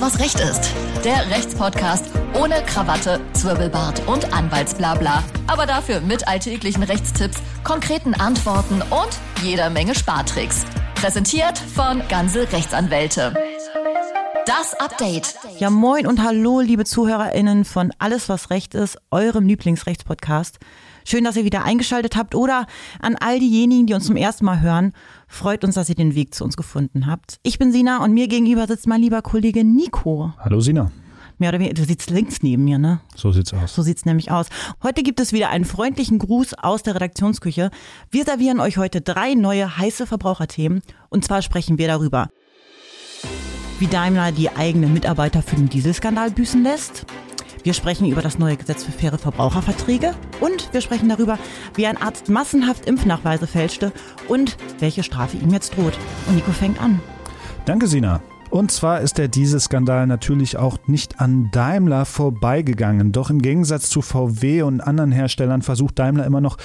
Was Recht ist. Der Rechtspodcast ohne Krawatte, Zwirbelbart und Anwaltsblabla. Aber dafür mit alltäglichen Rechtstipps, konkreten Antworten und jeder Menge Spartricks. Präsentiert von Ganze Rechtsanwälte. Das Update. Ja, moin und hallo, liebe ZuhörerInnen von Alles, was Recht ist, eurem Lieblingsrechtspodcast. Schön, dass ihr wieder eingeschaltet habt oder an all diejenigen, die uns zum ersten Mal hören. Freut uns, dass ihr den Weg zu uns gefunden habt. Ich bin Sina und mir gegenüber sitzt mein lieber Kollege Nico. Hallo Sina. Mehr oder weniger, du sitzt links neben mir, ne? So sieht's aus. So sieht's nämlich aus. Heute gibt es wieder einen freundlichen Gruß aus der Redaktionsküche. Wir servieren euch heute drei neue heiße Verbraucherthemen und zwar sprechen wir darüber, wie Daimler die eigenen Mitarbeiter für den Dieselskandal büßen lässt, wir sprechen über das neue Gesetz für faire Verbraucherverträge und wir sprechen darüber, wie ein Arzt massenhaft Impfnachweise fälschte und welche Strafe ihm jetzt droht. Und Nico fängt an. Danke, Sina. Und zwar ist der Dieselskandal natürlich auch nicht an Daimler vorbeigegangen. Doch im Gegensatz zu VW und anderen Herstellern versucht Daimler immer noch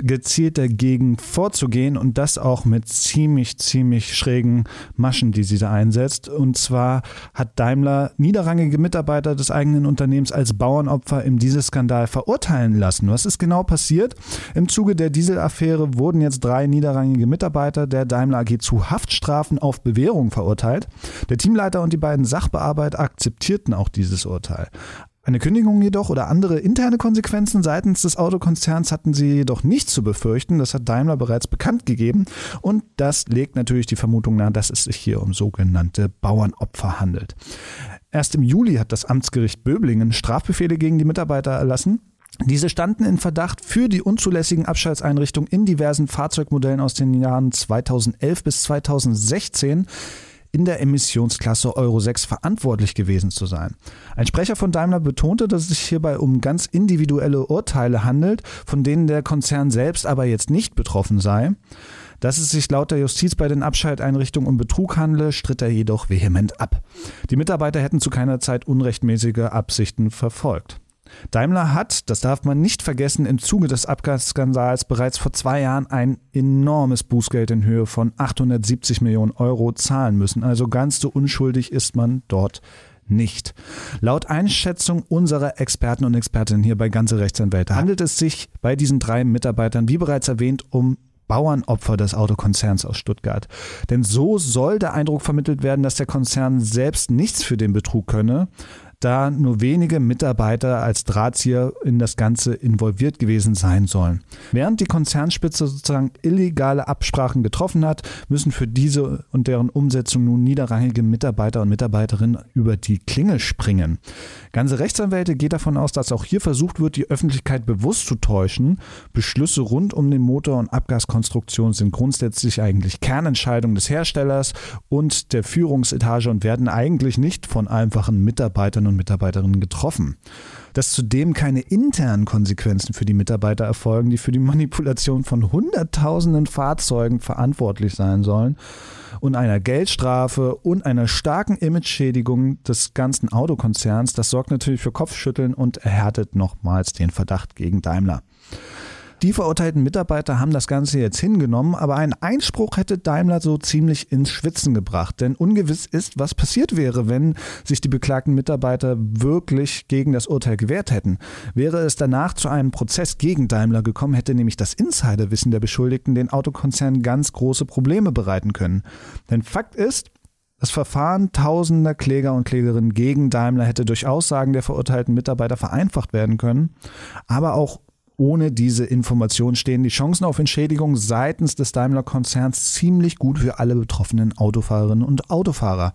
gezielt dagegen vorzugehen und das auch mit ziemlich, ziemlich schrägen Maschen, die sie da einsetzt. Und zwar hat Daimler niederrangige Mitarbeiter des eigenen Unternehmens als Bauernopfer im Dieselskandal verurteilen lassen. Was ist genau passiert? Im Zuge der Dieselaffäre wurden jetzt drei niederrangige Mitarbeiter der Daimler AG zu Haftstrafen auf Bewährung verurteilt. Der Teamleiter und die beiden Sachbearbeiter akzeptierten auch dieses Urteil. Eine Kündigung jedoch oder andere interne Konsequenzen seitens des Autokonzerns hatten sie jedoch nicht zu befürchten. Das hat Daimler bereits bekannt gegeben. Und das legt natürlich die Vermutung nahe, dass es sich hier um sogenannte Bauernopfer handelt. Erst im Juli hat das Amtsgericht Böblingen Strafbefehle gegen die Mitarbeiter erlassen. Diese standen in Verdacht für die unzulässigen Abschaltseinrichtungen in diversen Fahrzeugmodellen aus den Jahren 2011 bis 2016 in der Emissionsklasse Euro 6 verantwortlich gewesen zu sein. Ein Sprecher von Daimler betonte, dass es sich hierbei um ganz individuelle Urteile handelt, von denen der Konzern selbst aber jetzt nicht betroffen sei. Dass es sich laut der Justiz bei den Abschalteinrichtungen um Betrug handle, stritt er jedoch vehement ab. Die Mitarbeiter hätten zu keiner Zeit unrechtmäßige Absichten verfolgt. Daimler hat, das darf man nicht vergessen, im Zuge des Abgasskandals bereits vor zwei Jahren ein enormes Bußgeld in Höhe von 870 Millionen Euro zahlen müssen. Also ganz so unschuldig ist man dort nicht. Laut Einschätzung unserer Experten und Expertinnen hier bei Ganze Rechtsanwälte handelt es sich bei diesen drei Mitarbeitern, wie bereits erwähnt, um Bauernopfer des Autokonzerns aus Stuttgart. Denn so soll der Eindruck vermittelt werden, dass der Konzern selbst nichts für den Betrug könne, da nur wenige Mitarbeiter als Drahtzieher in das Ganze involviert gewesen sein sollen. Während die Konzernspitze sozusagen illegale Absprachen getroffen hat, müssen für diese und deren Umsetzung nun niederrangige Mitarbeiter und Mitarbeiterinnen über die Klinge springen. Ganze Rechtsanwälte geht davon aus, dass auch hier versucht wird, die Öffentlichkeit bewusst zu täuschen. Beschlüsse rund um den Motor- und Abgaskonstruktion sind grundsätzlich eigentlich Kernentscheidungen des Herstellers und der Führungsetage und werden eigentlich nicht von einfachen Mitarbeitern und und Mitarbeiterinnen getroffen. Dass zudem keine internen Konsequenzen für die Mitarbeiter erfolgen, die für die Manipulation von Hunderttausenden Fahrzeugen verantwortlich sein sollen und einer Geldstrafe und einer starken Imageschädigung des ganzen Autokonzerns, das sorgt natürlich für Kopfschütteln und erhärtet nochmals den Verdacht gegen Daimler. Die verurteilten Mitarbeiter haben das Ganze jetzt hingenommen, aber ein Einspruch hätte Daimler so ziemlich ins Schwitzen gebracht. Denn ungewiss ist, was passiert wäre, wenn sich die beklagten Mitarbeiter wirklich gegen das Urteil gewehrt hätten. Wäre es danach zu einem Prozess gegen Daimler gekommen, hätte nämlich das Insiderwissen der Beschuldigten den Autokonzern ganz große Probleme bereiten können. Denn Fakt ist, das Verfahren tausender Kläger und Klägerinnen gegen Daimler hätte durch Aussagen der verurteilten Mitarbeiter vereinfacht werden können, aber auch ohne diese Information stehen die Chancen auf Entschädigung seitens des Daimler-Konzerns ziemlich gut für alle betroffenen Autofahrerinnen und Autofahrer.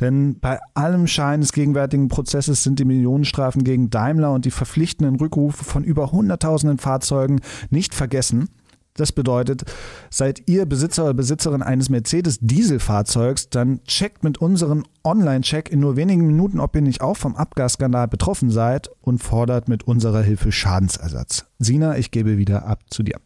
Denn bei allem Schein des gegenwärtigen Prozesses sind die Millionenstrafen gegen Daimler und die verpflichtenden Rückrufe von über hunderttausenden Fahrzeugen nicht vergessen. Das bedeutet, seid ihr Besitzer oder Besitzerin eines Mercedes-Dieselfahrzeugs, dann checkt mit unserem Online-Check in nur wenigen Minuten, ob ihr nicht auch vom Abgasskandal betroffen seid und fordert mit unserer Hilfe Schadensersatz. Sina, ich gebe wieder ab zu dir.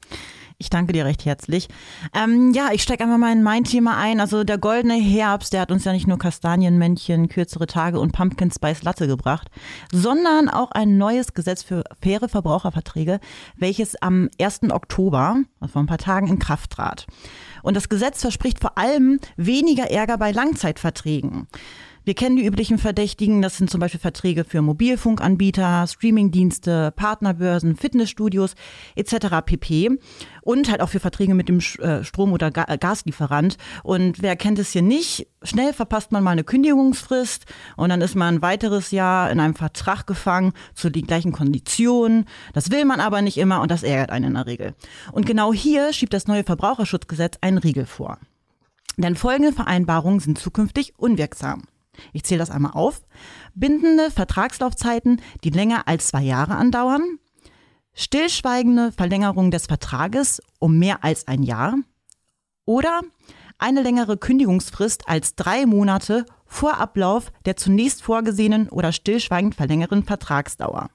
Ich danke dir recht herzlich. Ähm, ja, ich steige einfach mal in mein Thema ein. Also der goldene Herbst, der hat uns ja nicht nur Kastanienmännchen, kürzere Tage und Pumpkin Spice Latte gebracht, sondern auch ein neues Gesetz für faire Verbraucherverträge, welches am 1. Oktober, also vor ein paar Tagen, in Kraft trat. Und das Gesetz verspricht vor allem weniger Ärger bei Langzeitverträgen. Wir kennen die üblichen Verdächtigen, das sind zum Beispiel Verträge für Mobilfunkanbieter, Streamingdienste, Partnerbörsen, Fitnessstudios etc. pp. Und halt auch für Verträge mit dem äh, Strom- oder Gaslieferant. Und wer kennt es hier nicht? Schnell verpasst man mal eine Kündigungsfrist und dann ist man ein weiteres Jahr in einem Vertrag gefangen zu den gleichen Konditionen. Das will man aber nicht immer und das ärgert einen in der Regel. Und genau hier schiebt das neue Verbraucherschutzgesetz einen Riegel vor. Denn folgende Vereinbarungen sind zukünftig unwirksam. Ich zähle das einmal auf. Bindende Vertragslaufzeiten, die länger als zwei Jahre andauern. Stillschweigende Verlängerung des Vertrages um mehr als ein Jahr. Oder eine längere Kündigungsfrist als drei Monate vor Ablauf der zunächst vorgesehenen oder stillschweigend verlängerten Vertragsdauer.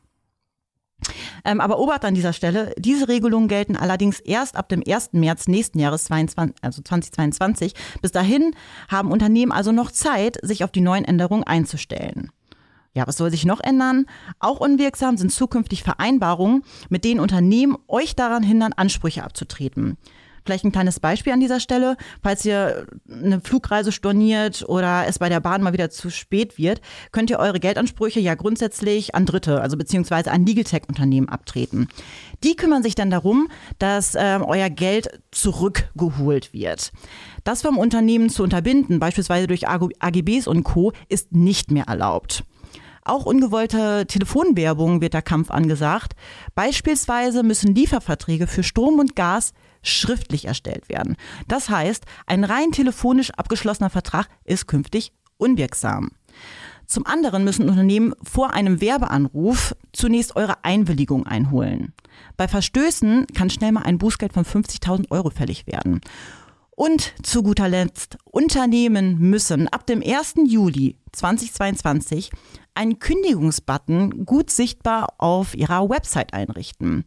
Ähm, aber Obacht an dieser Stelle, diese Regelungen gelten allerdings erst ab dem 1. März nächsten Jahres 22, also 2022. Bis dahin haben Unternehmen also noch Zeit, sich auf die neuen Änderungen einzustellen. Ja, was soll sich noch ändern? Auch unwirksam sind zukünftig Vereinbarungen, mit denen Unternehmen euch daran hindern, Ansprüche abzutreten. Vielleicht ein kleines Beispiel an dieser Stelle. Falls ihr eine Flugreise storniert oder es bei der Bahn mal wieder zu spät wird, könnt ihr eure Geldansprüche ja grundsätzlich an Dritte, also beziehungsweise an Legal Tech Unternehmen abtreten. Die kümmern sich dann darum, dass ähm, euer Geld zurückgeholt wird. Das vom Unternehmen zu unterbinden, beispielsweise durch AGBs und Co., ist nicht mehr erlaubt. Auch ungewollte Telefonwerbung wird der Kampf angesagt. Beispielsweise müssen Lieferverträge für Strom und Gas schriftlich erstellt werden. Das heißt, ein rein telefonisch abgeschlossener Vertrag ist künftig unwirksam. Zum anderen müssen Unternehmen vor einem Werbeanruf zunächst eure Einwilligung einholen. Bei Verstößen kann schnell mal ein Bußgeld von 50.000 Euro fällig werden. Und zu guter Letzt, Unternehmen müssen ab dem 1. Juli 2022 einen Kündigungsbutton gut sichtbar auf ihrer Website einrichten.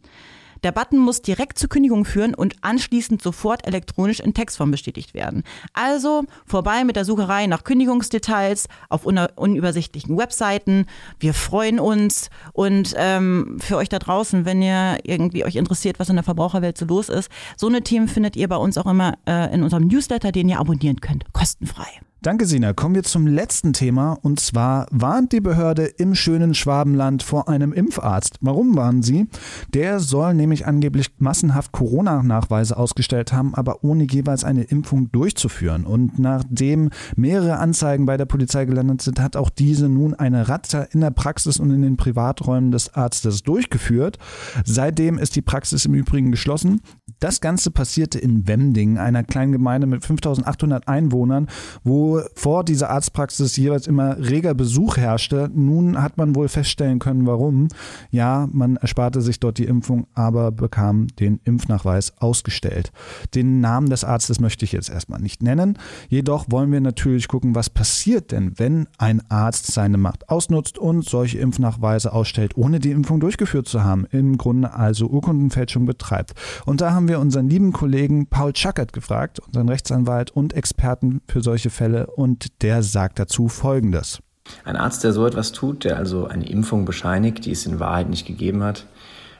Der Button muss direkt zur Kündigung führen und anschließend sofort elektronisch in Textform bestätigt werden. Also vorbei mit der Sucherei nach Kündigungsdetails auf unübersichtlichen Webseiten. Wir freuen uns und ähm, für euch da draußen, wenn ihr irgendwie euch interessiert, was in der Verbraucherwelt so los ist, so eine Themen findet ihr bei uns auch immer äh, in unserem Newsletter, den ihr abonnieren könnt, kostenfrei. Danke, Sina. Kommen wir zum letzten Thema. Und zwar warnt die Behörde im schönen Schwabenland vor einem Impfarzt. Warum warnen sie? Der soll nämlich angeblich massenhaft Corona-Nachweise ausgestellt haben, aber ohne jeweils eine Impfung durchzuführen. Und nachdem mehrere Anzeigen bei der Polizei gelandet sind, hat auch diese nun eine Razzia in der Praxis und in den Privaträumen des Arztes durchgeführt. Seitdem ist die Praxis im Übrigen geschlossen. Das Ganze passierte in Wemding, einer kleinen Gemeinde mit 5800 Einwohnern, wo vor dieser Arztpraxis jeweils immer reger Besuch herrschte. Nun hat man wohl feststellen können, warum. Ja, man ersparte sich dort die Impfung, aber bekam den Impfnachweis ausgestellt. Den Namen des Arztes möchte ich jetzt erstmal nicht nennen. Jedoch wollen wir natürlich gucken, was passiert denn, wenn ein Arzt seine Macht ausnutzt und solche Impfnachweise ausstellt, ohne die Impfung durchgeführt zu haben. Im Grunde also Urkundenfälschung betreibt. Und da haben wir unseren lieben Kollegen Paul Schackert gefragt, unseren Rechtsanwalt und Experten für solche Fälle und der sagt dazu Folgendes. Ein Arzt, der so etwas tut, der also eine Impfung bescheinigt, die es in Wahrheit nicht gegeben hat,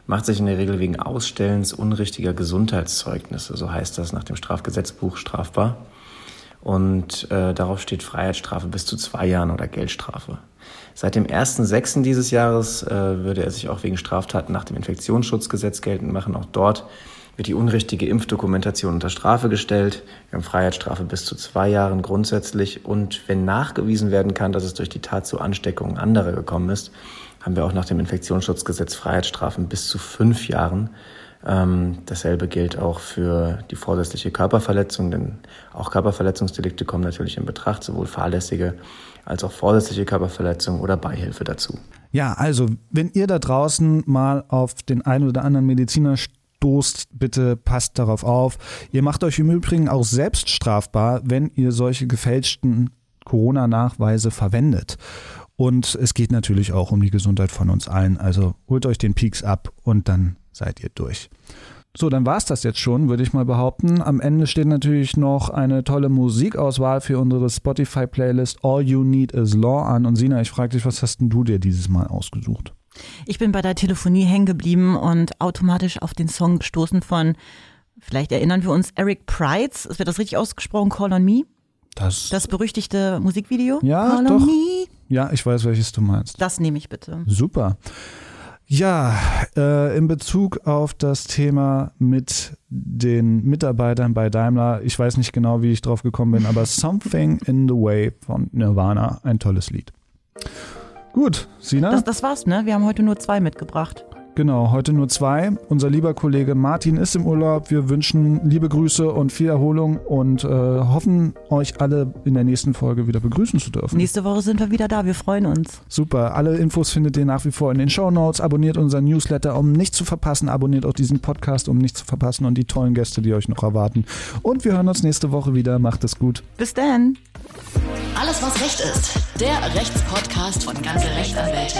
macht sich in der Regel wegen Ausstellens unrichtiger Gesundheitszeugnisse, so heißt das nach dem Strafgesetzbuch strafbar. Und äh, darauf steht Freiheitsstrafe bis zu zwei Jahren oder Geldstrafe. Seit dem 1.6. dieses Jahres äh, würde er sich auch wegen Straftaten nach dem Infektionsschutzgesetz geltend machen. Auch dort wird die unrichtige Impfdokumentation unter Strafe gestellt. Wir haben Freiheitsstrafe bis zu zwei Jahren grundsätzlich. Und wenn nachgewiesen werden kann, dass es durch die Tat zu Ansteckungen anderer gekommen ist, haben wir auch nach dem Infektionsschutzgesetz Freiheitsstrafen bis zu fünf Jahren. Ähm, dasselbe gilt auch für die vorsätzliche Körperverletzung, denn auch Körperverletzungsdelikte kommen natürlich in Betracht, sowohl fahrlässige als auch vorsätzliche Körperverletzung oder Beihilfe dazu. Ja, also wenn ihr da draußen mal auf den einen oder anderen Mediziner stoßt, bitte passt darauf auf. Ihr macht euch im Übrigen auch selbst strafbar, wenn ihr solche gefälschten Corona-Nachweise verwendet. Und es geht natürlich auch um die Gesundheit von uns allen. Also holt euch den Peaks ab und dann seid ihr durch. So, dann war es das jetzt schon, würde ich mal behaupten. Am Ende steht natürlich noch eine tolle Musikauswahl für unsere Spotify-Playlist All You Need Is Law an. Und Sina, ich frage dich, was hast denn du dir dieses Mal ausgesucht? Ich bin bei der Telefonie hängen geblieben und automatisch auf den Song gestoßen von, vielleicht erinnern wir uns, Eric Prides. Wird das richtig ausgesprochen? Call on Me? Das, Das berüchtigte Musikvideo? Ja, Follow doch. Me. ja, ich weiß, welches du meinst. Das nehme ich bitte. Super. Ja, äh, in Bezug auf das Thema mit den Mitarbeitern bei Daimler, ich weiß nicht genau, wie ich drauf gekommen bin, aber Something in the Way von Nirvana, ein tolles Lied. Gut, Sina? Das, das war's, ne? Wir haben heute nur zwei mitgebracht. Genau, heute nur zwei. Unser lieber Kollege Martin ist im Urlaub. Wir wünschen liebe Grüße und viel Erholung und äh, hoffen, euch alle in der nächsten Folge wieder begrüßen zu dürfen. Nächste Woche sind wir wieder da. Wir freuen uns. Super. Alle Infos findet ihr nach wie vor in den Show Notes. Abonniert unseren Newsletter, um nichts zu verpassen. Abonniert auch diesen Podcast, um nichts zu verpassen und die tollen Gäste, die euch noch erwarten. Und wir hören uns nächste Woche wieder. Macht es gut. Bis dann. Alles, was Recht ist. Der Rechtspodcast von ganze Rechtsanwälte.